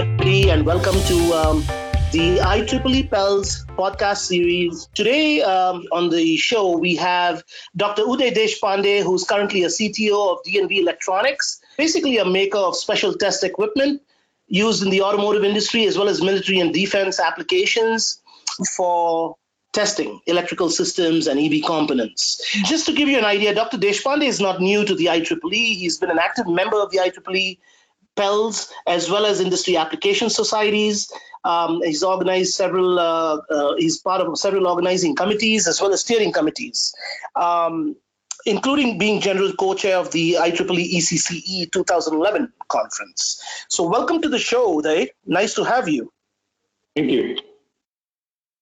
and welcome to um, the IEEE Pels podcast series. Today um, on the show, we have Dr. Uday Deshpande, who's currently a CTO of D&V Electronics, basically a maker of special test equipment used in the automotive industry as well as military and defense applications for testing electrical systems and EV components. Just to give you an idea, Dr. Deshpande is not new to the IEEE. He's been an active member of the IEEE PELS, as well as industry application societies. Um, he's organized several, uh, uh, he's part of several organizing committees as well as steering committees, um, including being general co-chair of the IEEE ECCE 2011 conference. So welcome to the show, Uday. Nice to have you. Thank you.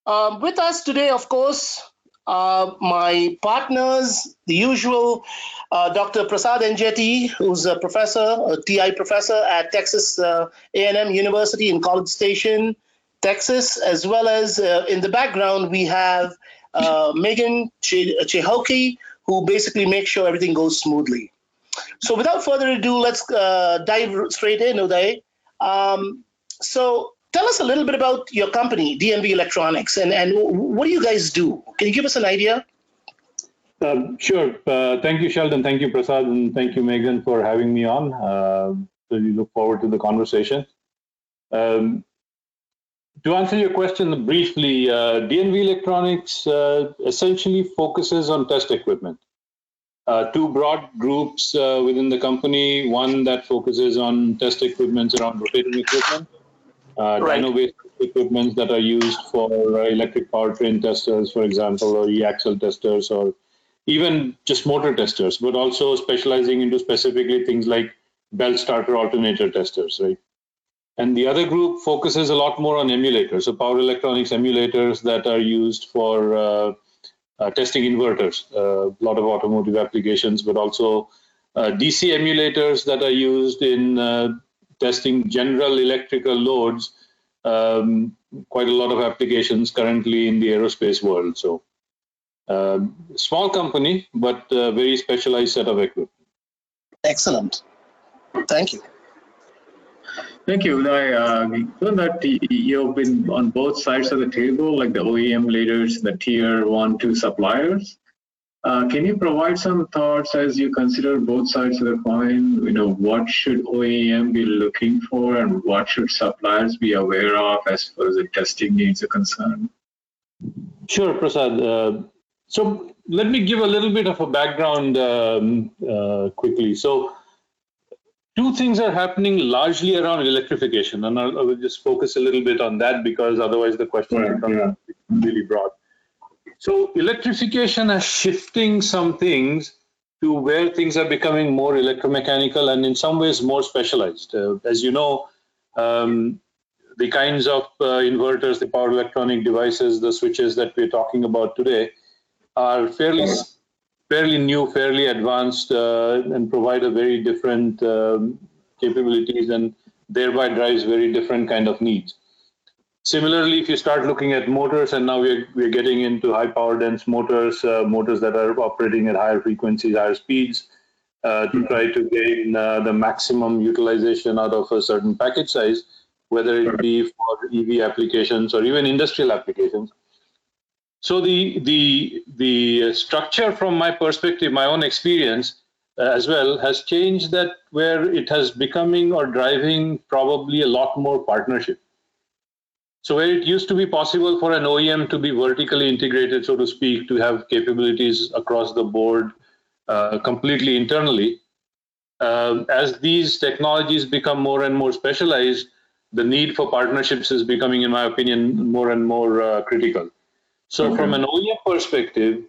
Um, with us today, of course, uh, my partners, the usual, uh, Dr. Prasad Enjeti, who's a professor, a TI professor at Texas uh, A&M University in College Station, Texas, as well as uh, in the background we have uh, Megan Chehoki, who basically makes sure everything goes smoothly. So without further ado, let's dive straight in, Uday. Um, so tell us a little bit about your company, D&V Electronics, and, and what do you guys do? Can you give us an idea? Um, sure. Uh, thank you, Sheldon. Thank you, Prasad, and thank you, Megan, for having me on. Uh, really look forward to the conversation. Um, to answer your question briefly, uh, D&V Electronics uh, essentially focuses on test equipment. Uh, two broad groups uh, within the company, one that focuses on test equipment around rotating equipment, uh, Right. dyno-based equipment that are used for uh, electric powertrain testers, for example, or e-axle testers, or even just motor testers, but also specializing into specifically things like belt starter alternator testers, right? And the other group focuses a lot more on emulators, so power electronics emulators that are used for uh, uh, testing inverters, uh, a lot of automotive applications, but also uh, DC emulators that are used in uh, testing general electrical loads. Um, quite a lot of applications currently in the aerospace world. So, uh, small company, but uh, very specialized set of equipment. Excellent. Thank you. Thank you. Uday. Uh, given that you've been on both sides of the table, like the OEM leaders, the tier one, two suppliers, can you provide some thoughts as you consider both sides of the coin? You know, what should OEM be looking for and what should suppliers be aware of as far as the testing needs are concerned? Sure, Prasad. Uh, so let me give a little bit of a background um, uh, quickly. So two things are happening largely around electrification, and I'll, just focus a little bit on that because otherwise the question Right, becomes really broad. So electrification is shifting some things to where things are becoming more electromechanical and in some ways more specialized. Uh, as you know, um, the kinds of uh, inverters, the power electronic devices, the switches that we're talking about today are fairly fairly new, fairly advanced, uh, and provide a very different um, capabilities and thereby drives very different kind of needs. Similarly, if you start looking at motors, and now we're, we're getting into high power dense motors, uh, motors that are operating at higher frequencies, higher speeds, uh, to try to gain uh, the maximum utilization out of a certain package size, whether it be for EV applications or even industrial applications. So the the the structure, from my perspective, my own experience uh, as well, has changed. That where it has becoming or driving probably a lot more partnership. So where it used to be possible for an OEM to be vertically integrated, so to speak, to have capabilities across the board uh, completely internally, uh, as these technologies become more and more specialized, the need for partnerships is becoming, in my opinion, more and more uh, critical. So from an OEM perspective,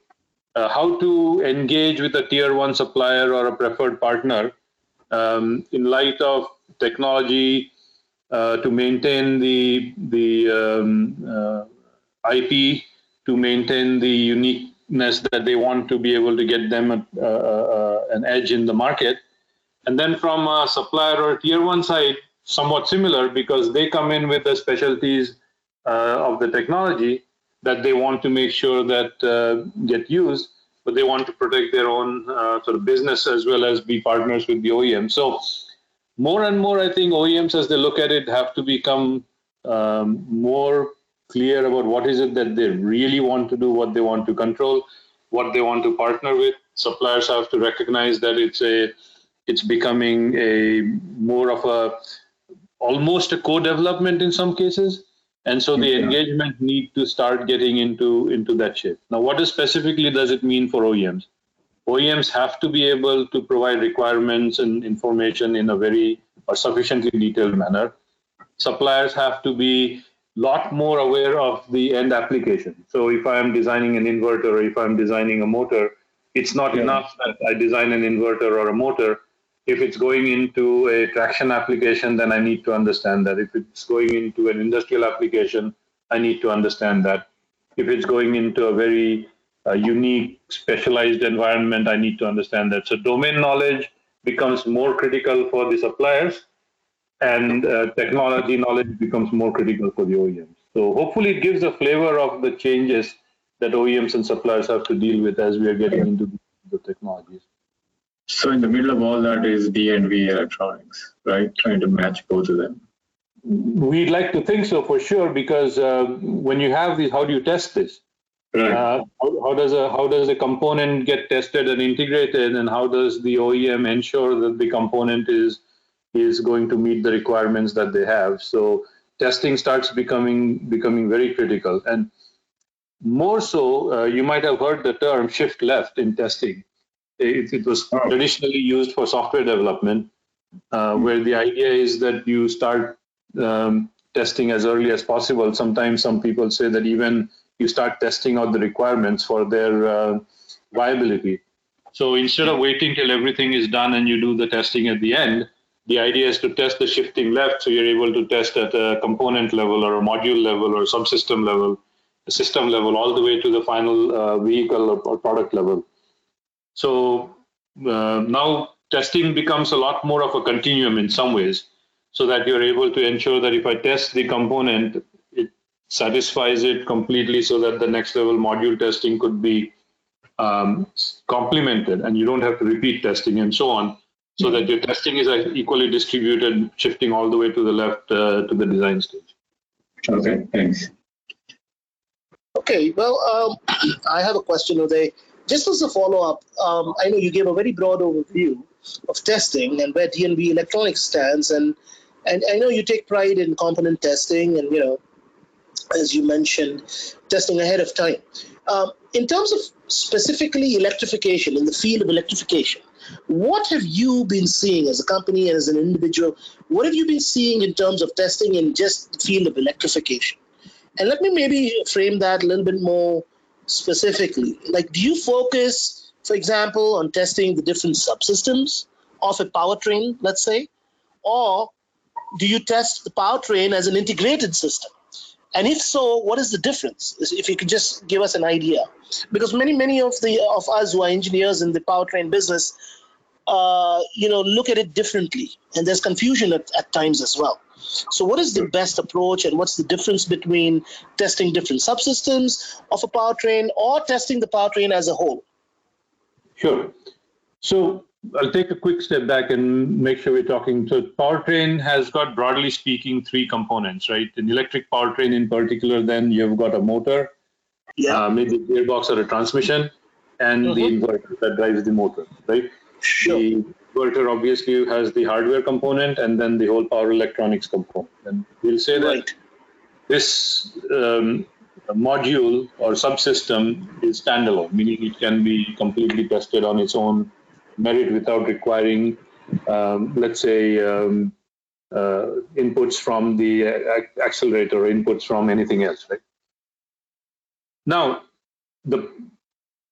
uh, how to engage with a tier one supplier or a preferred partner um, in light of technology to maintain the the um, uh, IP, to maintain the uniqueness that they want to be able to get them a, uh, uh, an edge in the market, and then from a supplier or tier one side, somewhat similar because they come in with the specialties uh, of the technology that they want to make sure that uh, get used, but they want to protect their own uh, sort of business as well as be partners with the OEM. So more and more, I think OEMs, as they look at it, have to become um, more clear about what is it that they really want to do, what they want to control, what they want to partner with. Suppliers have to recognize that it's a it's becoming a more of a almost a co-development in some cases and so the Yeah. engagement need to start getting into into that shape now what is specifically does it mean for oems oems have to be able to provide requirements and information in a very or sufficiently detailed manner suppliers have to be a lot more aware of the end application so if i am designing an inverter or if i'm designing a motor it's not Yeah. enough that i design an inverter or a motor if it's going into a traction application, then I need to understand that. If it's going into an industrial application, I need to understand that. If it's going into a very uh, unique, specialized environment, I need to understand that. So domain knowledge becomes more critical for the suppliers, and uh, technology knowledge becomes more critical for the OEMs. So hopefully, it gives a flavor of the changes that OEMs and suppliers have to deal with as we are getting into the technologies. So in the middle of all that is D&V Electronics, right? Trying to match both of them. We'd like to think so for sure, because uh, when you have these, how do you test this? Right. Uh, how, how does a how does a component get tested and integrated, and how does the OEM ensure that the component is is going to meet the requirements that they have? So testing starts becoming becoming very critical, and more so, uh, you might have heard the term shift left in testing. It, it was Oh. traditionally used for software development, uh, where the idea is that you start um, testing as early as possible. Sometimes some people say that even you start testing out the requirements for their uh, viability. So instead of waiting till everything is done and you do the testing at the end, the idea is to test the shifting left so you're able to test at a component level or a module level or subsystem level, a system level, all the way to the final uh, vehicle or, or product level. So uh, now testing becomes a lot more of a continuum in some ways, so that you're able to ensure that if I test the component, satisfies it completely so that the next level module testing could be um, complemented and you don't have to repeat testing and so on, so that your testing is equally distributed, shifting all the way to the left uh, to the design stage. Okay, thanks. Okay, well, um, I have a question, today Just as a follow-up, um, I know you gave a very broad overview of testing and where D&V Electronics stands, and and I know you take pride in component testing, and you know, as you mentioned, testing ahead of time. Um, in terms of specifically electrification in the field of electrification, what have you been seeing as a company and as an individual? What have you been seeing in terms of testing in just the field of electrification? And let me maybe frame that a little bit more specifically. Like, do you focus, for example, on testing the different subsystems of a powertrain, let's say, or do you test the powertrain as an integrated system? And if so, what is the difference? If you could just give us an idea, because many many of the of us who are engineers in the powertrain business, uh, you know, look at it differently, and there's confusion at, at times as well. So, what is the best approach, and what's the difference between testing different subsystems of a powertrain or testing the powertrain as a whole? Sure. So I'll take a quick step back and make sure we're talking. So powertrain has got, broadly speaking, three components, right? An electric powertrain in particular, then you've got a motor, Yeah, uh, maybe a gearbox or a transmission, and the inverter that drives the motor, right? sure. The inverter obviously has the hardware component and then the whole power electronics component. And we'll say that this um, module or subsystem is standalone, meaning it can be completely tested on its own merit without requiring, um, let's say, um, uh, inputs from the uh, accelerator or inputs from anything else, right? Now, the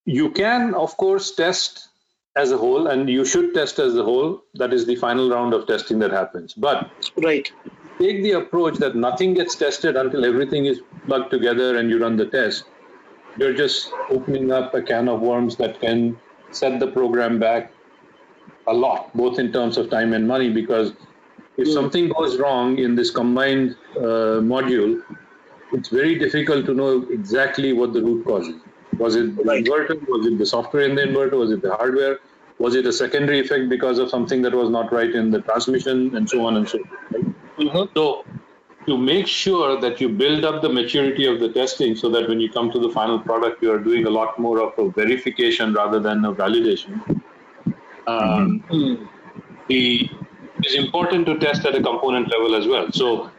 you can, of course, test as a whole, and you should test as a whole. That is the final round of testing that happens. But Right. take the approach that nothing gets tested until everything is plugged together and you run the test, you're just opening up a can of worms that can set the program back a lot, both in terms of time and money. Because if something goes wrong in this combined uh, module, it's very difficult to know exactly what the root cause is. Was it the Right. inverter? Was it the software in the inverter? Was it the hardware? Was it a secondary effect because of something that was not right in the transmission, and so on and so forth? Right? Mhm. So, to make sure that you build up the maturity of the testing so that when you come to the final product, you are doing a lot more of a verification rather than a validation. Um, Mm. the, it's important to test at a component level as well. So,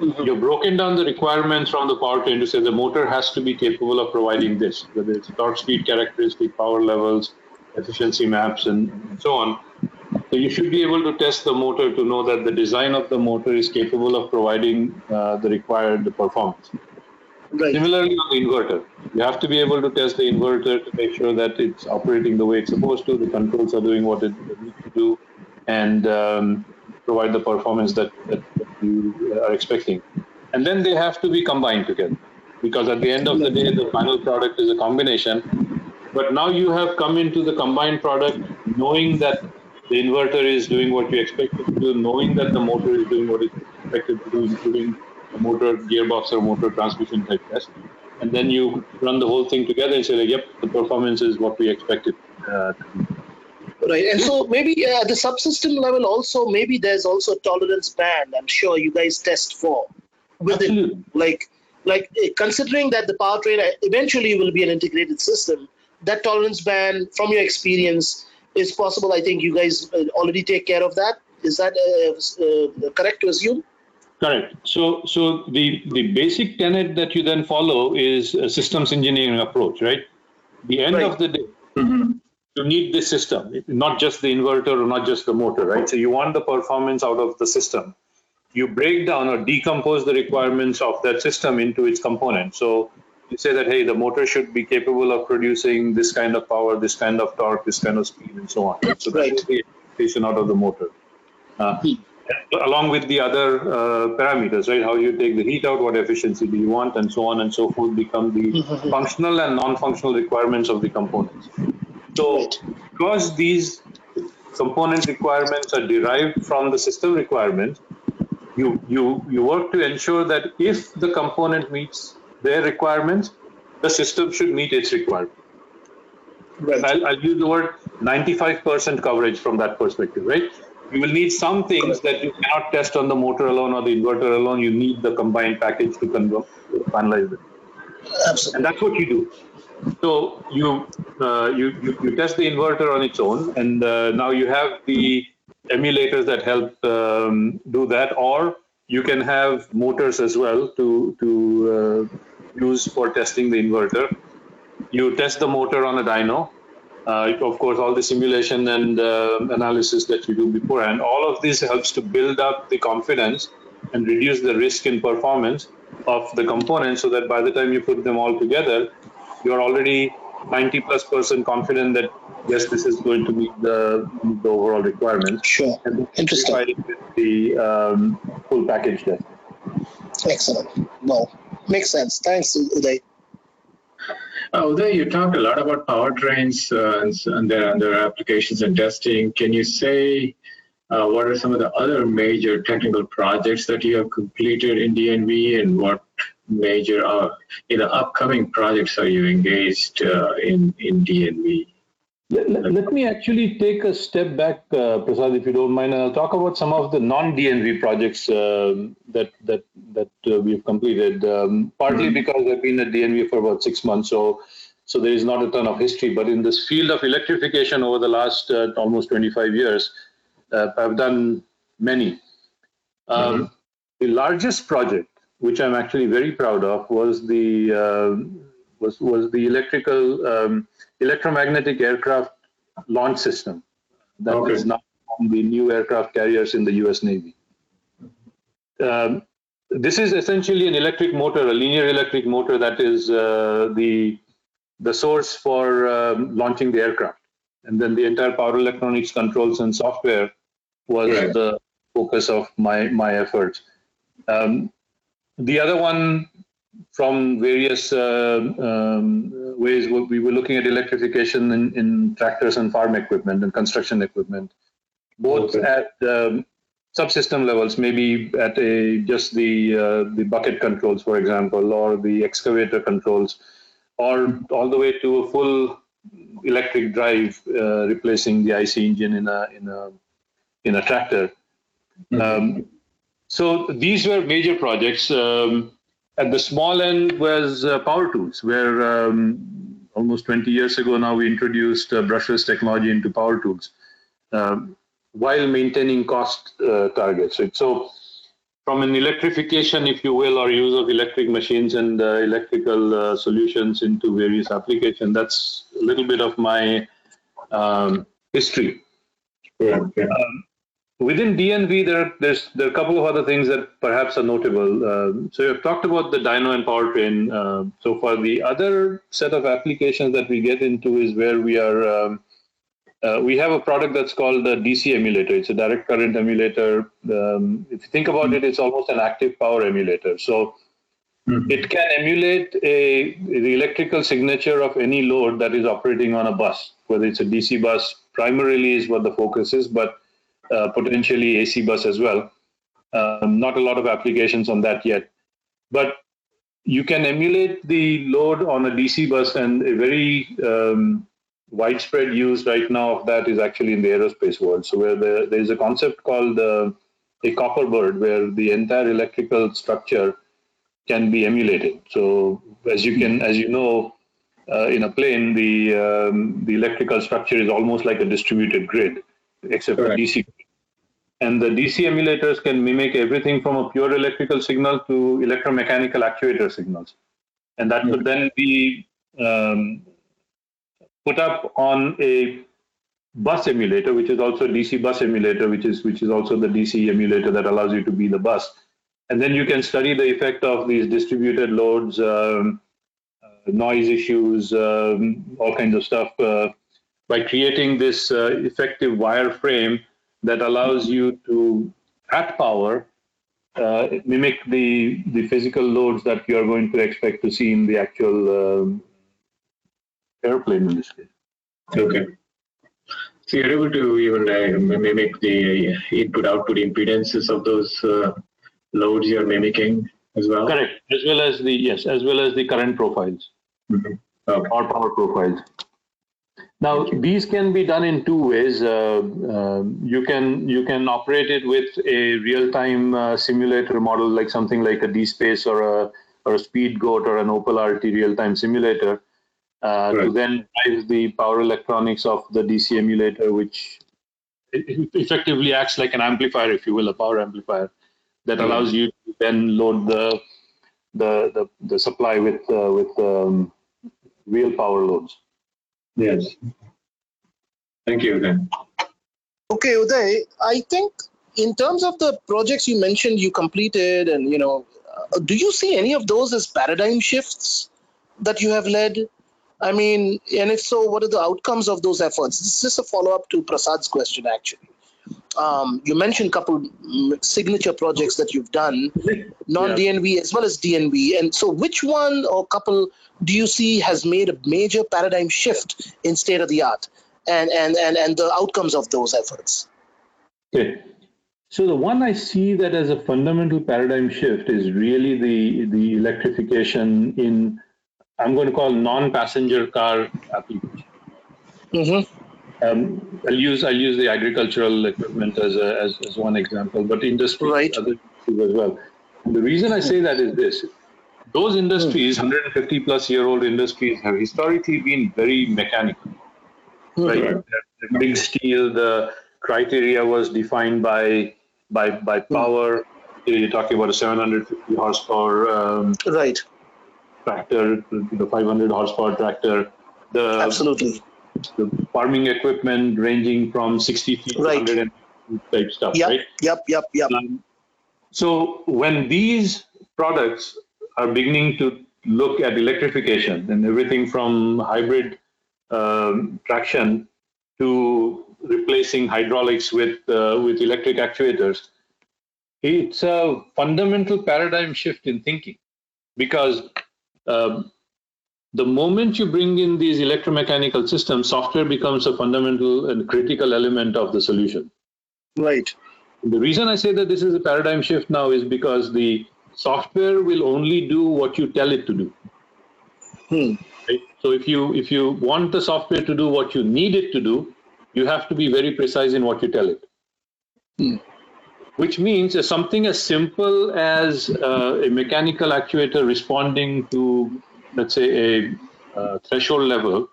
Mhm. you've broken down the requirements from the powertrain to say the motor has to be capable of providing this, whether it's torque speed characteristic, power levels, efficiency maps, and, and so on. So you should be able to test the motor to know that the design of the motor is capable of providing uh, the required performance. Right. Similarly, on the inverter, you have to be able to test the inverter to make sure that it's operating the way it's supposed to, the controls are doing what it needs to do, and um, provide the performance that, that, you are expecting. And then they have to be combined together, because at the end of the day, the final product is a combination. But now you have come into the combined product knowing that the inverter is doing what you expect it to do, knowing that the motor is doing what it's expected to do, including motor gearbox or motor transmission type test. And then you run the whole thing together and say, like, yep, the performance is what we expected. Uh. Right. And so maybe uh, at the subsystem level also, maybe there's also a tolerance band. I'm sure you guys test for with it. Absolutely. Like, like eh, considering that the powertrain uh, eventually will be an integrated system, that tolerance band, from your experience, is possible. I think you guys uh, already take care of that. Is that uh, uh, correct to assume? Correct. So, so the, the basic tenet that you then follow is a systems engineering approach, right? The end Right. of the day, Mhm. you need the system, not just the inverter or not just the motor, right? So you want the performance out of the system. You break down or decompose the requirements of that system into its components. So you say that, hey, the motor should be capable of producing this kind of power, this kind of torque, this kind of speed, and so on. So Right. is the expectation out of the motor. Uh, along with the other uh, parameters, right? How you take the heat out, what efficiency do you want, and so on and so forth become the functional and non-functional requirements of the components. So, because these component requirements are derived from the system requirements, you you you work to ensure that if the component meets their requirements, the system should meet its requirements. Right. I'll, I'll use the word 95% coverage from that perspective, right? You will need some things that you cannot test on the motor alone or the inverter alone. You need the combined package to convert, to finalize it, Absolutely. and that's what you do. So you uh, you, you you test the inverter on its own, and uh, now you have the emulators that help um, do that, or you can have motors as well to to uh, use for testing the inverter you test the motor on a dyno. Uh, of course, all the simulation and uh, analysis that you do beforehand, all of this helps to build up the confidence and reduce the risk in performance of the components so that by the time you put them all together, you're already 90 plus percent confident that yes, this is going to meet the, the overall requirements. Sure. And Interesting. the um, full package test. Excellent. Well, makes sense. Thanks, Uday. Uh, Uday, you talked a lot about powertrains uh, and, and their, and their applications and testing. Can you say uh, what are some of the other major technical projects that you have completed in D&V and what major uh, you know, upcoming projects are you engaged uh, in, in D&V? Let, let- let me actually take a step back, uh, Prasad, if you don't mind, and I'll talk about some of the non-D&V projects um, that that that uh, we've completed. Um, partly because I've been at D&V for about six months, so so there is not a ton of history. But in this field of electrification over the last uh, almost 25 years, uh, I've done many. Um, The largest project, which I'm actually very proud of, was the um was was the electrical um, electromagnetic aircraft launch system that is Okay. now on the new aircraft carriers in the U.S. Navy. Um, this is essentially an electric motor, a linear electric motor that is uh, the the source for um, launching the aircraft, and then the entire power electronics controls and software was Right. the focus of my my efforts. Um, the other one, from various uh, um, ways, we we were looking at electrification in, in tractors and farm equipment and construction equipment, both Okay. at um, subsystem levels, maybe at a just the uh, the bucket controls, for example, or the excavator controls, or all the way to a full electric drive uh, replacing the IC engine in a in a in a tractor. Um, so these were major projects. Um, at the small end was uh, power tools, where um, almost 20 years ago now we introduced uh, brushless technology into power tools um, while maintaining cost uh, targets. Right? So from an electrification, if you will, or use of electric machines and uh, electrical uh, solutions into various applications, that's a little bit of my um, history. Yeah. Within D&V, there are, there's there are a couple of other things that perhaps are notable. Um, so you've talked about the dyno and powertrain uh, so far. The other set of applications that we get into is where we are. Um, uh, we have a product that's called the DC emulator. It's a direct current emulator. Um, if you think about it, it's almost an active power emulator. So Mhm. it can emulate a the electrical signature of any load that is operating on a bus, whether it's a DC bus. Primarily is what the focus is, but uh, potentially AC bus as well. Um, not a lot of applications on that yet, but you can emulate the load on a DC bus, and a very um, widespread use right now of that is actually in the aerospace world. So where the, there is a concept called uh, a copper bird, where the entire electrical structure can be emulated. So as you can, as you know, uh, in a plane, the um, the electrical structure is almost like a distributed grid, except for Correct. DC. And the DC emulators can mimic everything from a pure electrical signal to electromechanical actuator signals, and that could then be um, put up on a bus emulator, which is also a DC bus emulator, which is which is also the DC emulator that allows you to be the bus and then you can study the effect of these distributed loads, um, uh, noise issues, um, all kinds of stuff uh, by creating this uh, effective wire frame that allows you to, at power, uh, mimic the the physical loads that you are going to expect to see in the actual um, airplane in this case. Okay. So you're able to even uh, mimic the input-output impedances of those uh, loads you're mimicking as well. Correct, as well as the yes, as well as the current profiles. Mhm. Okay. or power profiles. Now, these can be done in two ways. Uh, uh, you can you can operate it with a real-time uh, simulator model, like something like a DSpace or a or a Speedgoat or an Opal RT real-time simulator, uh, to then drive the power electronics of the DC emulator, which effectively acts like an amplifier, if you will, a power amplifier that Mhm. allows you to then load the the the, the supply with uh, with um, real power loads. Yes. Thank you then. Okay, Uday, I think in terms of the projects you mentioned you completed, and you know, uh, do you see any of those as paradigm shifts that you have led? I mean, and if so, what are the outcomes of those efforts? This is a follow up to Prasad's question, actually. Um, you mentioned a couple mm, signature projects that you've done, non D&V as well as D&V. And so, which one or couple do you see has made a major paradigm shift in state of the art and, and, and, and the outcomes of those efforts? Okay. So the one I see that as a fundamental paradigm shift is really the the electrification in I'm going to call non-passenger car application. Mm-hmm. Um, I'll use I'll use the agricultural equipment as a, as, as one example, but industry Right. other industries as well. And the reason I say that is this: those industries, 150 plus year old industries, have historically been very mechanical. Right, Right. The big steel. The criteria was defined by by by power. You're talking about a 750 horsepower um, Right. tractor, the 500 horsepower tractor. The Absolutely. The farming equipment ranging from 60 feet Right. to 100 and type stuff, Yep. right? Yep. Yep. Yep. Um, so when these products are beginning to look at electrification and everything from hybrid um, traction to replacing hydraulics with uh, with electric actuators, it's a fundamental paradigm shift in thinking because um, the moment you bring in these electromechanical systems, software becomes a fundamental and critical element of the solution. Right. The reason I say that this is a paradigm shift now is because the software will only do what you tell it to do. Hmm. Right? So if you if you want the software to do what you need it to do, you have to be very precise in what you tell it. Hmm. Which means something as simple as uh, a mechanical actuator responding to, let's say, a uh, threshold level,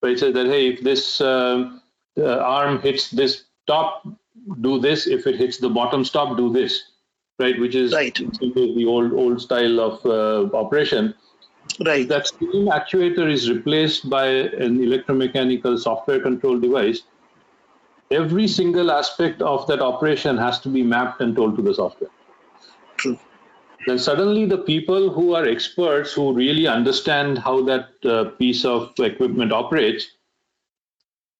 where it says that hey, if this uh, arm hits this top, do this. If it hits the bottom stop, do this. Right, which is Right. the old old style of uh, operation Right. that same actuator is replaced by an electromechanical software control device, every single aspect of that operation has to be mapped and told to the software. True. Then suddenly, the people who are experts who really understand how that uh, piece of equipment operates,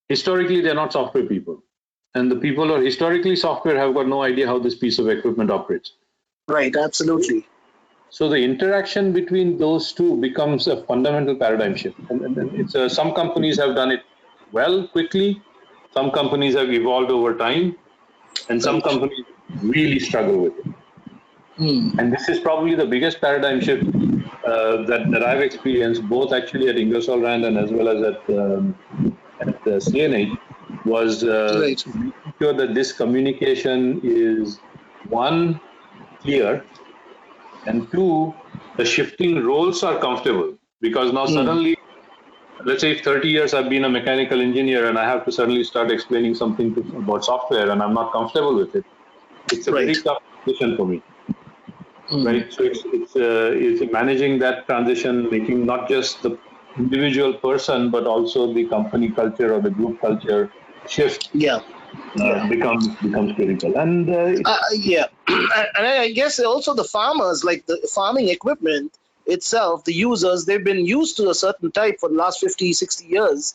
historically, they're not software people. And the people who are historically software have got no idea how this piece of equipment operates. Right. Absolutely. So the interaction between those two becomes a fundamental paradigm shift. And, and, and it's uh, some companies have done it well, quickly. Some companies have evolved over time, and some companies really struggle with it. Hmm. And this is probably the biggest paradigm shift uh, that, that I've experienced, both actually at Ingersoll Rand and as well as at, um, at uh, CNH, was uh, Right. sure that this communication is one, clear, and two, the shifting roles are comfortable because now suddenly, let's say if 30 years I've been a mechanical engineer and I have to suddenly start explaining something to, about software and I'm not comfortable with it, it's a very tough position for me Hmm. right? So it's it's, uh, it's managing that transition, making not just the individual person, but also the company culture or the group culture shift Yeah. uh, becomes becomes critical. And uh, Uh, yeah, and I guess also the farmers, like the farming equipment itself, the users, they've been used to a certain type for the last 50, 60 years.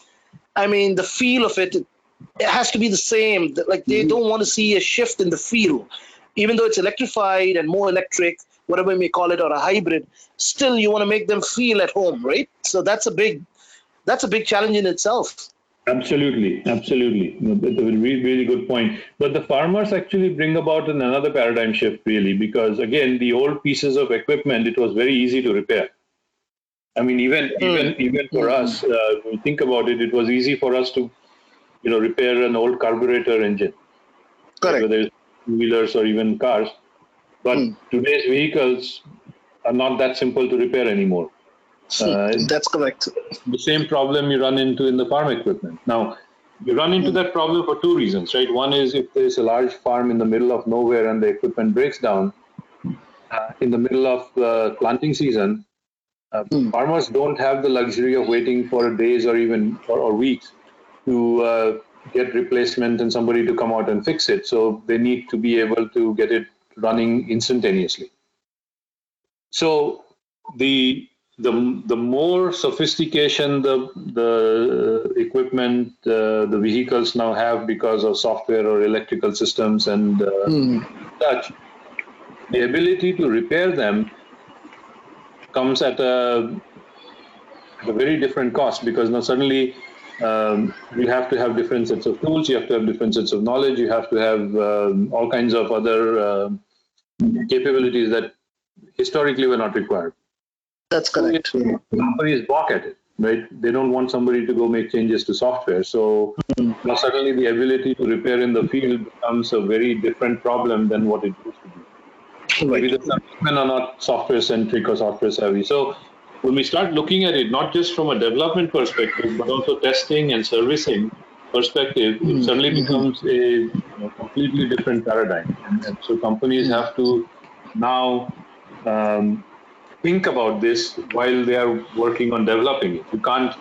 I mean, the feel of it, it has to be the same. Like they don't want to see a shift in the feel, even though it's electrified and more electric, whatever you may call it, or a hybrid. Still, you want to make them feel at home, right? So that's a big, that's a big challenge in itself. Absolutely, absolutely. That's a really, really good point. But the farmers actually bring about an- another paradigm shift, really, because again, the old pieces of equipment, it was very easy to repair. I mean, even even even for us, uh, think about it, it was easy for us to, you know, repair an old carburetor engine, Correct. whether it's wheelers or even cars. But Hmm. today's vehicles are not that simple to repair anymore Uh, that's correct. the same problem you run into in the farm equipment. Now, you run into that problem for two reasons, right? One is if there's a large farm in the middle of nowhere and the equipment breaks down uh, in the middle of the planting season, uh, Mm. farmers don't have the luxury of waiting for days or even or, or weeks to uh, get replacement and somebody to come out and fix it. So they need to be able to get it running instantaneously. So the the the more sophistication the the equipment uh, the vehicles now have because of software or electrical systems and uh, Hmm. such, the ability to repair them comes at a, at a very different cost because now suddenly um, you have to have different sets of tools, you have to have different sets of knowledge, you have to have um, all kinds of other um capabilities that historically were not required That's correct. companies balk at it, right? They don't want somebody to go make changes to software. So now suddenly the ability to repair in the field becomes a very different problem than what it used to be. Maybe Right. the servicemen are not software centric or software savvy. So when we start looking at it, not just from a development perspective, but also testing and servicing perspective, it hmm. suddenly hmm. becomes a you know, completely different paradigm. And, and so companies hmm. have to now um, think about this while they are working on developing it. You can't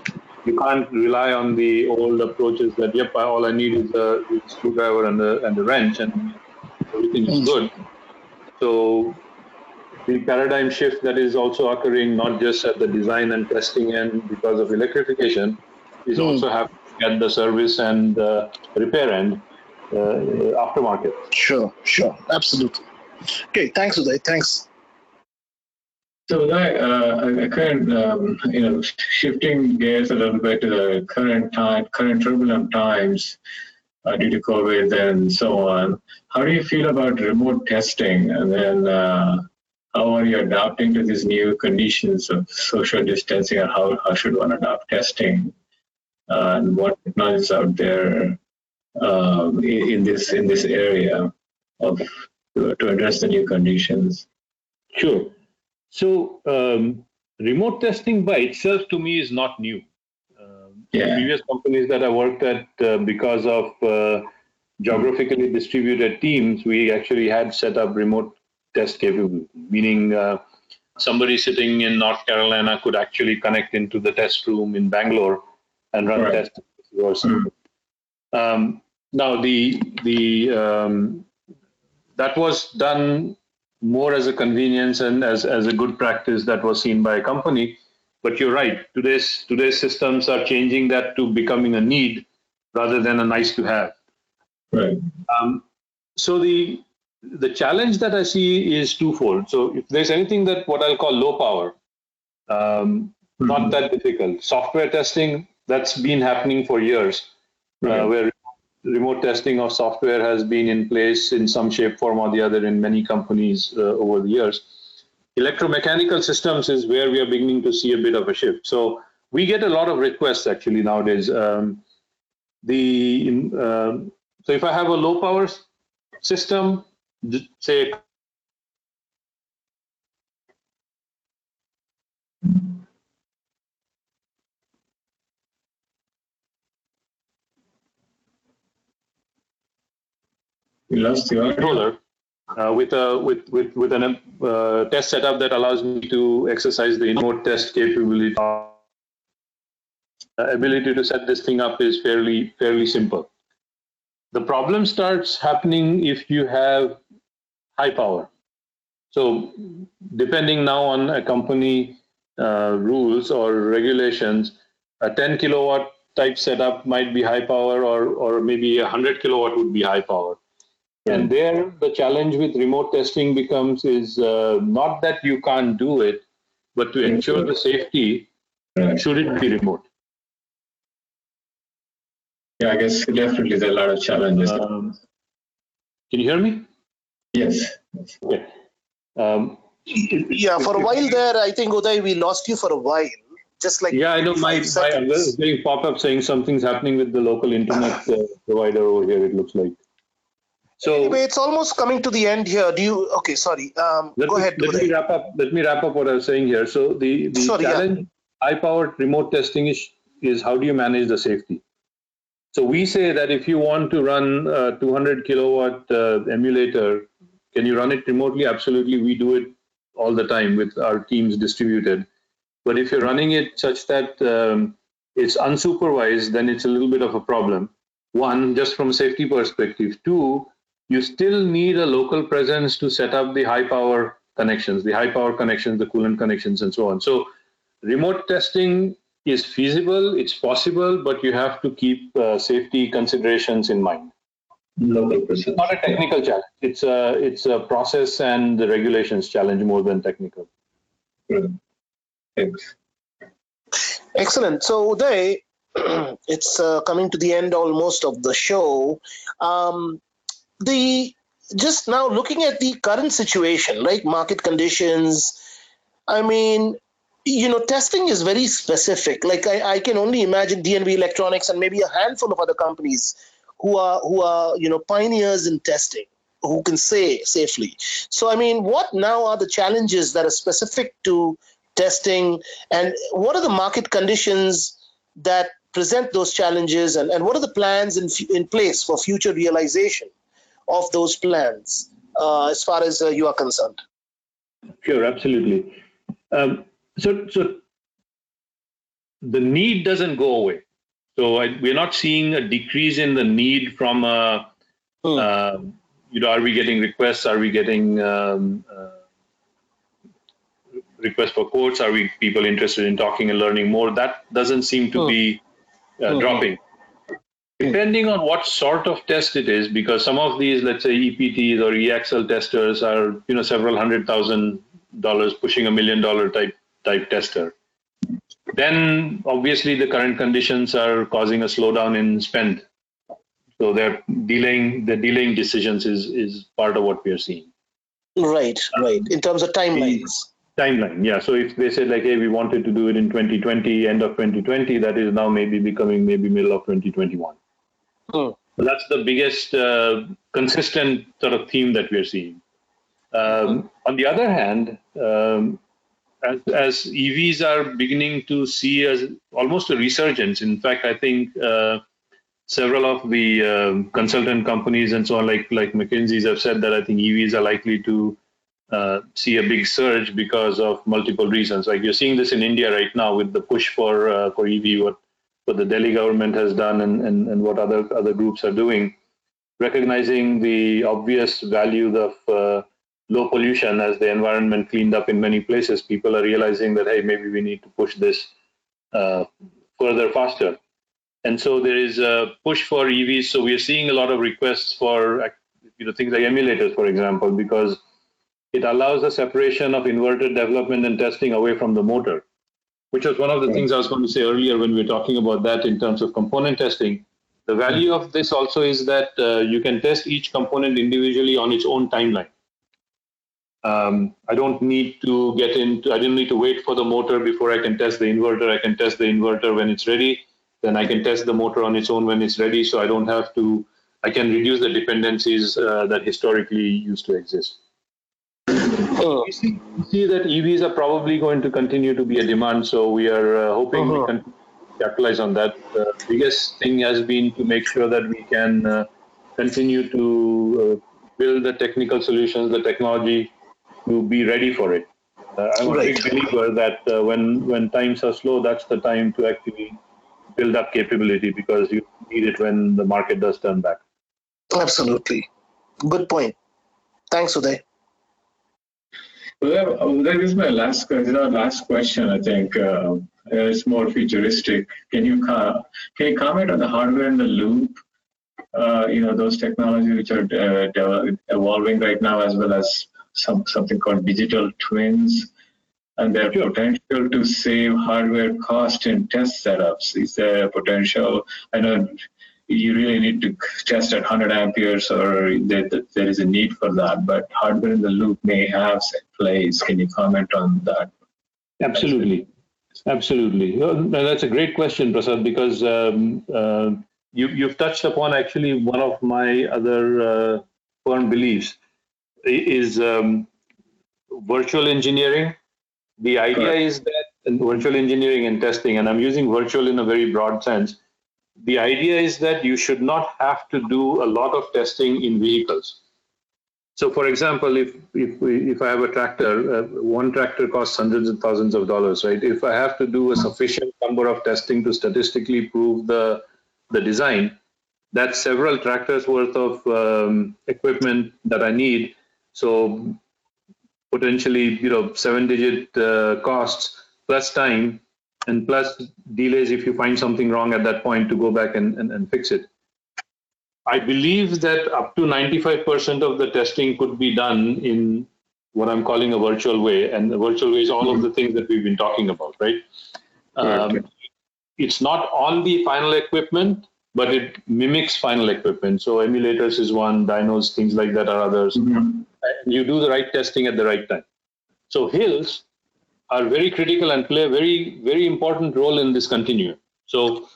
you can't rely on the old approaches that yep, all I need is a is a screwdriver and the and the wrench and everything is good. So the paradigm shift that is also occurring not just at the design and testing end because of electrification is also happening at the service and uh, repair end uh, aftermarket. Sure, sure, absolutely. Okay, thanks, Uday. Thanks. So that uh, current, um, you know, shifting gears a little bit to the current time, current turbulent times uh, due to COVID and so on. How do you feel about remote testing? And then, uh, how are you adapting to these new conditions of social distancing, or how, how should one adapt testing, uh, and what technologies out there um, in, in this in this area of to, to address the new conditions? Sure. So um, remote testing by itself to me is not new. Um, Yeah. Previous companies that I worked at, uh, because of uh, geographically distributed teams, we actually had set up remote test capability, meaning uh, somebody sitting in North Carolina could actually connect into the test room in Bangalore and run Right. tests. or something. Um, now the the um, that was done more as a convenience and as, as a good practice that was seen by a company. But you're right. Today's today's systems are changing that to becoming a need rather than a nice to have. Right. Um, so the the challenge that I see is twofold. So if there's anything that what I'll call low power, um, not that difficult. Software testing that's been happening for years, Right. uh, where remote testing of software has been in place in some shape, form, or the other in many companies uh, over the years. Electromechanical systems is where we are beginning to see a bit of a shift. So we get a lot of requests actually nowadays. Um, the um, so if I have a low power system, say We lost you. controller uh, with a with with with an uh, test setup that allows me to exercise the remote test capability. Uh, ability to set this thing up is fairly fairly simple. The problem starts happening if you have high power. So depending now on a company uh, rules or regulations, a 10 kilowatt type setup might be high power, or or maybe a 100 kilowatt would be high power. And there, the challenge with remote testing becomes is uh, not that you can't do it, but to ensure the safety, Right. should it be remote? Yeah, I guess definitely there are a lot of challenges. Um, can you hear me? Yes. Okay. Um, Yeah, for a while there, I think Uday, we lost you for a while. Just like yeah, I know my, my I getting pop up saying something's happening with the local internet uh, provider over here. It looks like. So Anyway, it's almost coming to the end here. Do you? Okay, sorry. Um, go me, ahead. let me wrap up. Let me wrap up what I was saying here. So the the Sorry, yeah. challenge high-powered remote testing is is how do you manage the safety? So we say that if you want to run a 200 kilowatt uh, emulator, can you run it remotely? Absolutely, we do it all the time with our teams distributed. But if you're running it such that um, it's unsupervised, then it's a little bit of a problem. One, just from a safety perspective. Two, you still need a local presence to set up the high power connections, the high power connections, the coolant connections, and so on. So, remote testing is feasible, it's possible, but you have to keep uh, safety considerations in mind. Local presence. It's not a technical challenge. It's a it's a process and the regulations challenge more than technical. Good. Thanks. Excellent. So Uday, it's uh, coming to the end almost of the show. Um, the just now looking at the current situation, right? Market conditions. I mean, you know, testing is very specific. Like I, I can only imagine D&V Electronics and maybe a handful of other companies who are who are you know pioneers in testing who can say safely. So I mean, what now are the challenges that are specific to testing, and what are the market conditions that present those challenges, and, and what are the plans in in place for future realization of those plans uh, as far as uh, you are concerned? Sure, absolutely. Um, so, so the need doesn't go away. So I, we're not seeing a decrease in the need from, uh, Hmm. uh, you know, are we getting requests? Are we getting um, uh, requests for quotes? Are we people interested in talking and learning more? That doesn't seem to Hmm. be uh, Hmm. dropping. Depending on what sort of test it is, because some of these, let's say EPTs or e-axle testers are, you know, several hundred thousand dollars, pushing a million dollar type type tester. Then obviously the current conditions are causing a slowdown in spend. So they're delaying the delaying decisions is is part of what we are seeing. Right, right. In terms of timelines. Timeline, yeah. So if they said like, hey, we wanted to do it in 2020, end of 2020, that is now maybe becoming maybe middle of 2021. Hmm. So that's the biggest uh, consistent sort of theme that we're seeing. Um, on the other hand, um, as, as, EVs are beginning to see as almost a resurgence, in fact, I think uh, several of the um, consultant companies and so on, like like McKinsey's, have said that I think EVs are likely to uh, see a big surge because of multiple reasons. Like you're seeing this in India right now with the push for uh, for EV, what what the Delhi government has done, and, and and what other other groups are doing, recognizing the obvious value of uh, low pollution as the environment cleaned up in many places. People are realizing that hey, maybe we need to push this uh, further faster. And so there is a push for EVs. So we are seeing a lot of requests for you know things like emulators, for example, because it allows the separation of inverter development and testing away from the motor, which was one of the things I was going to say earlier when we were talking about that in terms of component testing. The value of this also is that uh, you can test each component individually on its own timeline. Um, I don't need to get into, I didn't need to wait for the motor before I can test the inverter. I can test the inverter when it's ready. Then I can test the motor on its own when it's ready. So I don't have to, I can reduce the dependencies uh, that historically used to exist. Uh, We see, we see that EVs are probably going to continue to be a demand, so we are uh, hoping Uh-huh. we can capitalize on that. The biggest thing has been to make sure that we can uh, continue to uh, build the technical solutions, the technology to be ready for it. Uh, I'm a big believer that uh, when when times are slow, that's the time to actually build up capability because you need it when the market does turn back. absolutely. Good point. Thanks, Uday. Well, Uday, this is my last, this is our last question. I think uh, it's more futuristic. Can you co- can you comment on the hardware in the loop? Uh, you know those technologies which are uh, devel- evolving right now, as well as some something called digital twins, and their Sure. potential to save hardware cost in test setups. Is there a potential? I know you really need to test at 100 amperes or there, there is a need for that, but hardware in the loop may have set place. Can you comment on that? Absolutely. Absolutely. That's a great question, Prasad, because um, uh, you, you've touched upon actually one of my other uh, firm beliefs is um, virtual engineering. The idea Correct. is that virtual engineering and testing, and I'm using virtual in a very broad sense. The idea is that you should not have to do a lot of testing in vehicles. So, for example, if if if I have a tractor, uh, one tractor costs hundreds of thousands of dollars, right? If I have to do a sufficient number of testing to statistically prove the the design, that's several tractors worth of um, equipment that I need. So potentially, you know, seven-digit uh, costs plus time and plus delays if you find something wrong at that point to go back and, and, and fix it. I believe that up to 95% of the testing could be done in what I'm calling a virtual way. And the virtual way is all of the things that we've been talking about, right? Um, it's not on the final equipment, but it mimics final equipment. So emulators is one, dynos, things like that are others. And you do the right testing at the right time. So HILs are very critical and play a very, very important role in this continuum. So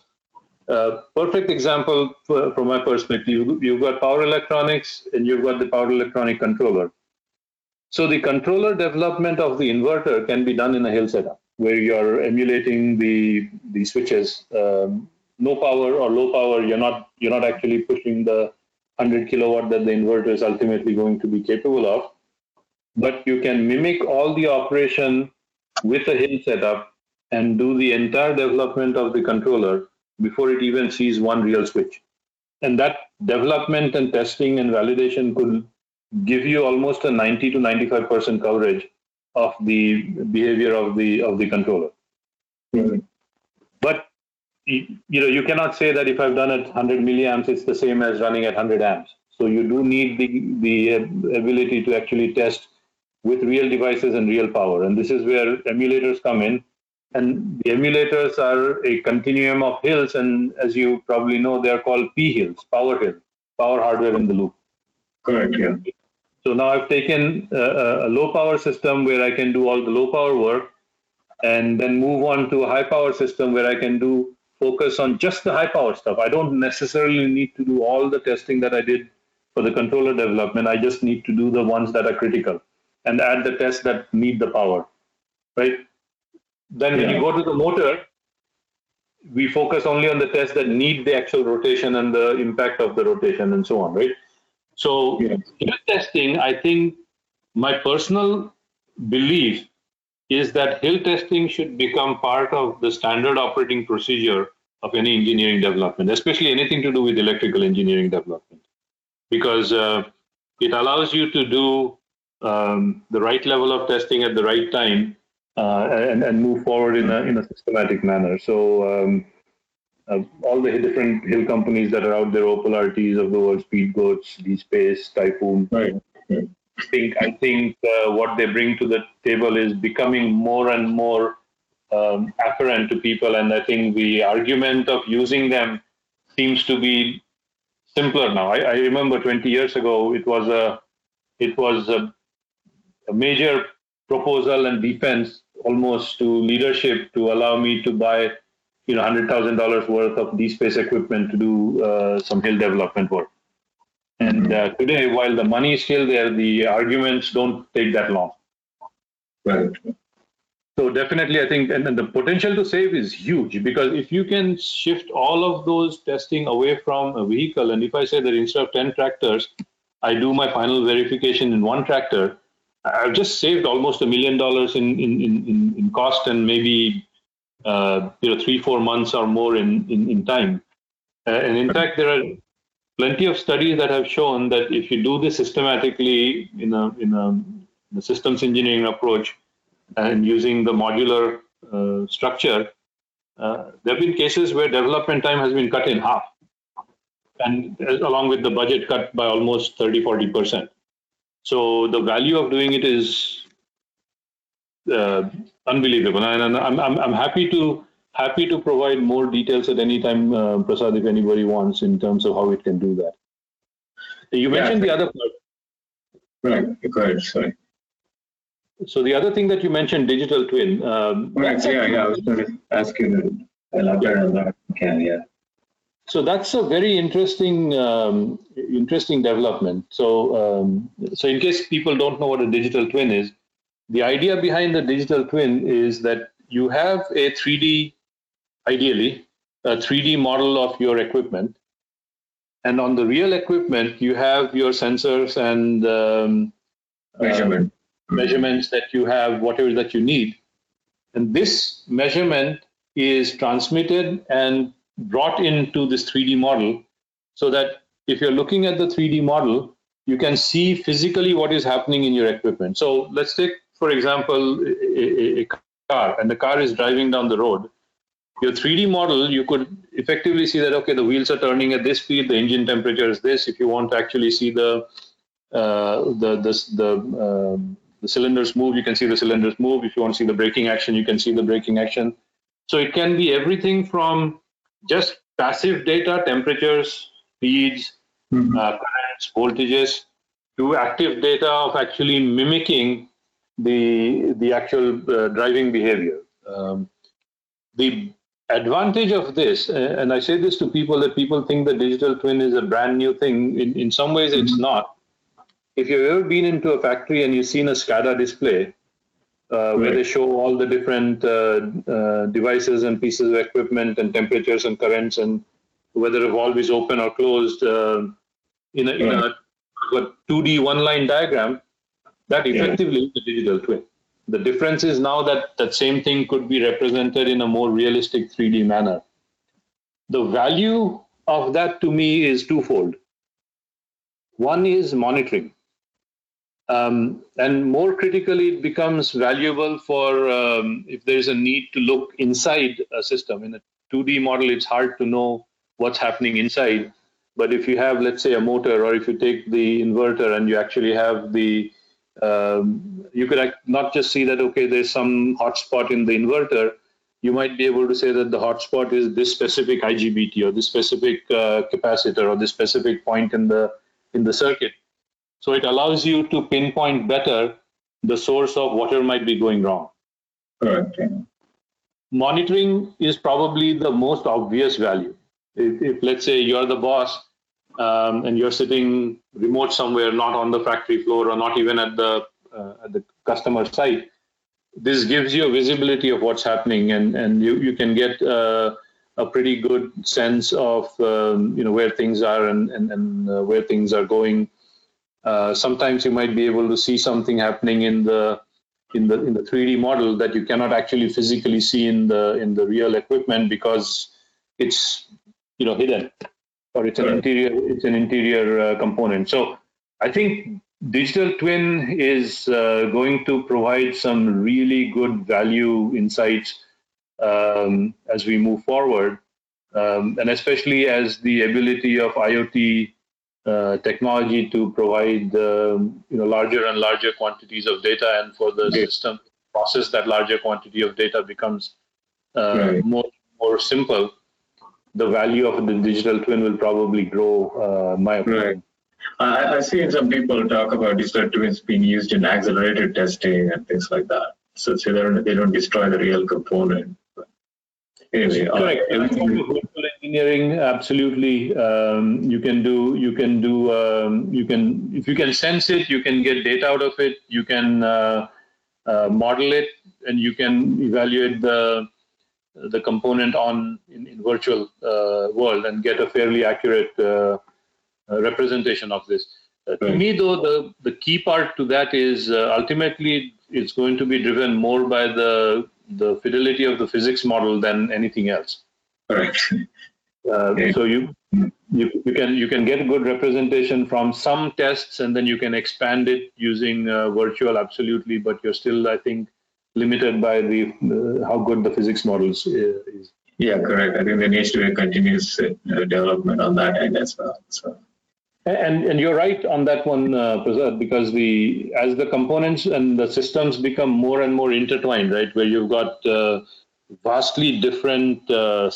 uh, perfect example for, from my perspective, you- you've got power electronics and you've got the power electronic controller. So the controller development of the inverter can be done in a HIL setup where you're emulating the the switches. Um, no power or low power, you're not you're not actually pushing the 100 kilowatt that the inverter is ultimately going to be capable of. But you can mimic all the operation with a HIL setup and do the entire development of the controller before it even sees one real switch. And that development and testing and validation could give you almost a 90 to 95% coverage of the behavior of the of the controller. Mhm. You, you know you cannot say that if I've done it 100 milliamps, it's the same as running at 100 amps. So you do need the the ability to actually test with real devices and real power, and this is where emulators come in. And the emulators are a continuum of HILs, and as you probably know, they are called PHILs, power HILs, power hardware in the loop. Correct. Yeah. So now I've taken a, a low power system where I can do all the low power work and then move on to a high power system where I can do focus on just the high power stuff. I don't necessarily need to do all the testing that I did for the controller development. I just need to do the ones that are critical and add the tests that need the power, right? Then when you go to the motor, we focus only on the tests that need the actual rotation and the impact of the rotation and so on, right? So Yeah. testing, I think my personal belief is that HIL testing should become part of the standard operating procedure of any engineering development, especially anything to do with electrical engineering development, because uh, it allows you to do um, the right level of testing at the right time uh, and, and move forward in a, in a systematic manner. So um, uh, all the different HIL companies that are out there, OPAL-RTs of the world, Speed Goats, dSPACE, Typhoon, Right. I think I think uh, what they bring to the table is becoming more and more um, apparent to people, and I think the argument of using them seems to be simpler now. I, I remember 20 years ago, it was a it was a, a major proposal and defense almost to leadership to allow me to buy you know hundred thousand dollars worth of dSPACE equipment to do uh, some HIL development work. And uh, today, while the money is still there, the arguments don't take that long. Right. So definitely, I think, and, and the potential to save is huge because if you can shift all of those testing away from a vehicle, and if I say that instead of 10 tractors, I do my final verification in one tractor, I've just saved almost a million dollars in, in, in, in cost and maybe uh, you know three four months or more in, in, in time. Uh, and in fact, there are plenty of studies that have shown that if you do this systematically in a in a, in a systems engineering approach and using the modular uh, structure, uh, there have been cases where development time has been cut in half, and uh, along with the budget cut by almost 30 40 percent. So the value of doing it is uh, unbelievable, and, I'm, I'm I'm happy to happy to provide more details at any time, uh, Prasad, if anybody wants, in terms of how it can do that. You Yeah, mentioned the other part. Right. Go ahead. Sorry. So the other thing that you mentioned, digital twin. Um, Right. Yeah. Yeah. I was going to ask you to elaborate on that. Can yeah. So that's a very interesting, um, interesting development. So, um, so in case people don't know what a digital twin is, the idea behind the digital twin is that you have a 3D, ideally, a 3D model of your equipment, and on the real equipment you have your sensors and um, uh, Measurement. measurements that you have, whatever that you need. And this measurement is transmitted and brought into this 3D model so that if you're looking at the 3D model, you can see physically what is happening in your equipment. So let's take, for example, a, a- a car, and the car is driving down the road. Your 3D model, you could effectively see that, okay, the wheels are turning at this speed, the engine temperature is this. If you want to actually see the uh, the the the, um, the cylinders move, you can see the cylinders move. If you want to see the braking action, you can see the braking action. So it can be everything from just passive data, temperatures, speeds, Mhm. uh, currents, voltages, to active data of actually mimicking the the actual uh, driving behavior. Um, the advantage of this, uh, and I say this to people that people think the digital twin is a brand new thing. In, in some ways, it's not. If you've ever been into a factory and you've seen a SCADA display uh, where Right. they show all the different uh, uh, devices and pieces of equipment and temperatures and currents and whether a valve is open or closed uh, in, a, in a, a 2D one line diagram, that Yeah. effectively is the digital twin. The difference is now that that same thing could be represented in a more realistic 3D manner. The value of that to me is twofold. One is monitoring. Um, and more critically, it becomes valuable for um, if there is a need to look inside a system. In a 2D model, it's hard to know what's happening inside. But if you have, let's say, a motor, or if you take the inverter and you actually have the, um, you could act- not just see that, okay, there's some hotspot in the inverter. You might be able to say that the hotspot is this specific IGBT or this specific uh, capacitor or this specific point in the in the circuit. So it allows you to pinpoint better the source of whatever might be going wrong. Correct. Monitoring is probably the most obvious value. If, if let's say you're the boss um, and you're sitting remote somewhere, not on the factory floor or not even at the uh, at the customer site, this gives you a visibility of what's happening, and and you you can get uh, a pretty good sense of um, you know where things are and and, and uh, where things are going. Uh, sometimes you might be able to see something happening in the in the in the 3D model that you cannot actually physically see in the in the real equipment because it's you know hidden or it's an Right. interior it's an interior uh, component. So I think digital twin is uh, going to provide some really good value insights um, as we move forward, um, and especially as the ability of IoT uh, technology to provide um, you know larger and larger quantities of data, and for the Yeah. system process that larger quantity of data becomes uh, Right. more more simple. The value of the digital twin will probably grow. Uh, my opinion. Right. I, I've seen some people talk about digital twins being used in accelerated testing and things like that. So, so they, don't, they don't destroy the real component. But anyway, uh, Correct. Virtual engineering, absolutely. Um, you can do. You can do. Um, you can. If you can sense it, you can get data out of it. You can uh, uh, model it, and you can evaluate the the component on in, in virtual uh, world and get a fairly accurate uh, uh, representation of this. Uh, To Right. me, though, the the key part to that is uh, ultimately it's going to be driven more by the the fidelity of the physics model than anything else. correct. Uh. So you, you you can you can get a good representation from some tests, and then you can expand it using uh, virtual, absolutely. But you're still, I think, limited by the how good the physics models uh, is. Yeah, correct. I think there needs to be a continuous uh, development on that end as well. So, And and you're right on that one, uh, Prasad, because the as the components and the systems become more and more intertwined, right? Where you've got uh, vastly different uh,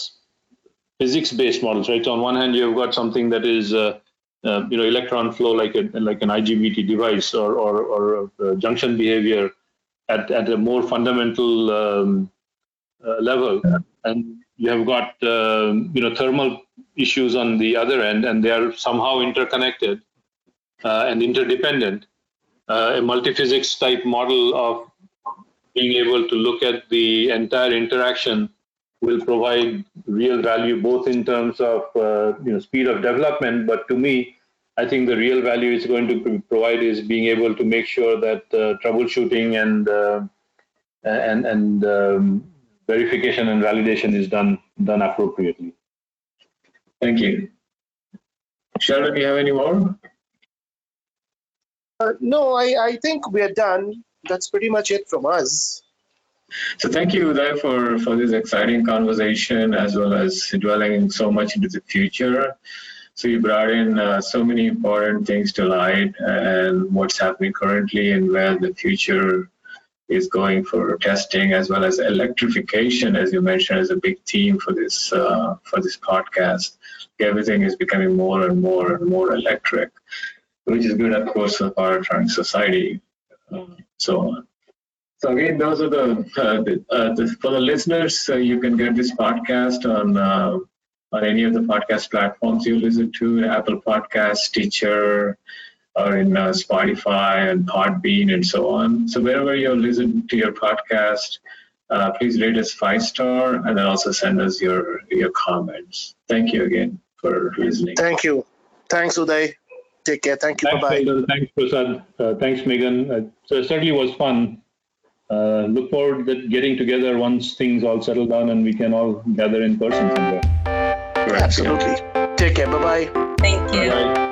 physics-based models, right? So on one hand, you've got something that is uh, uh, you know electron flow like a like an IGBT device or or, or junction behavior at at a more fundamental um, uh, level, and you have got um you know thermal issues on the other end, and they are somehow interconnected uh, and interdependent. Uh, a multiphysics type model of being able to look at the entire interaction will provide real value both in terms of uh, you know speed of development, but to me, I think the real value it's going to provide is being able to make sure that uh, troubleshooting and uh, and and um, verification and validation is done done appropriately. thank you. Sheldon, do you have any more? Uh, no, I, I think we're done. That's pretty much it from us. So thank you, Uday, for, for this exciting conversation as well as dwelling so much into the future. So you brought in uh, so many important things to light and what's happening currently and where the future is going for testing as well as electrification, as you mentioned, is a big theme for this uh, for this podcast. Everything is becoming more and more and more electric, which is good, of course, for electronic society, so on. So again, those are the, uh, the, uh, the for the listeners. Uh, you can get this podcast on on any of the podcast platforms you listen to: Apple Podcasts, Stitcher, or in uh, Spotify and Podbean, and so on. So wherever you listen to your podcast, uh, please rate us five star, and then also send us your your comments. Thank you again for listening. Thank you. Thanks, Uday. Take care. Thank you. Thanks, Bye bye. Thanks, Prasad. Uh, thanks, Megan. Uh, so it certainly was fun. Uh, look forward to getting together once things all settle down and we can all gather in person somewhere. Correct. Absolutely. Take care. Bye bye. Thank you. Bye.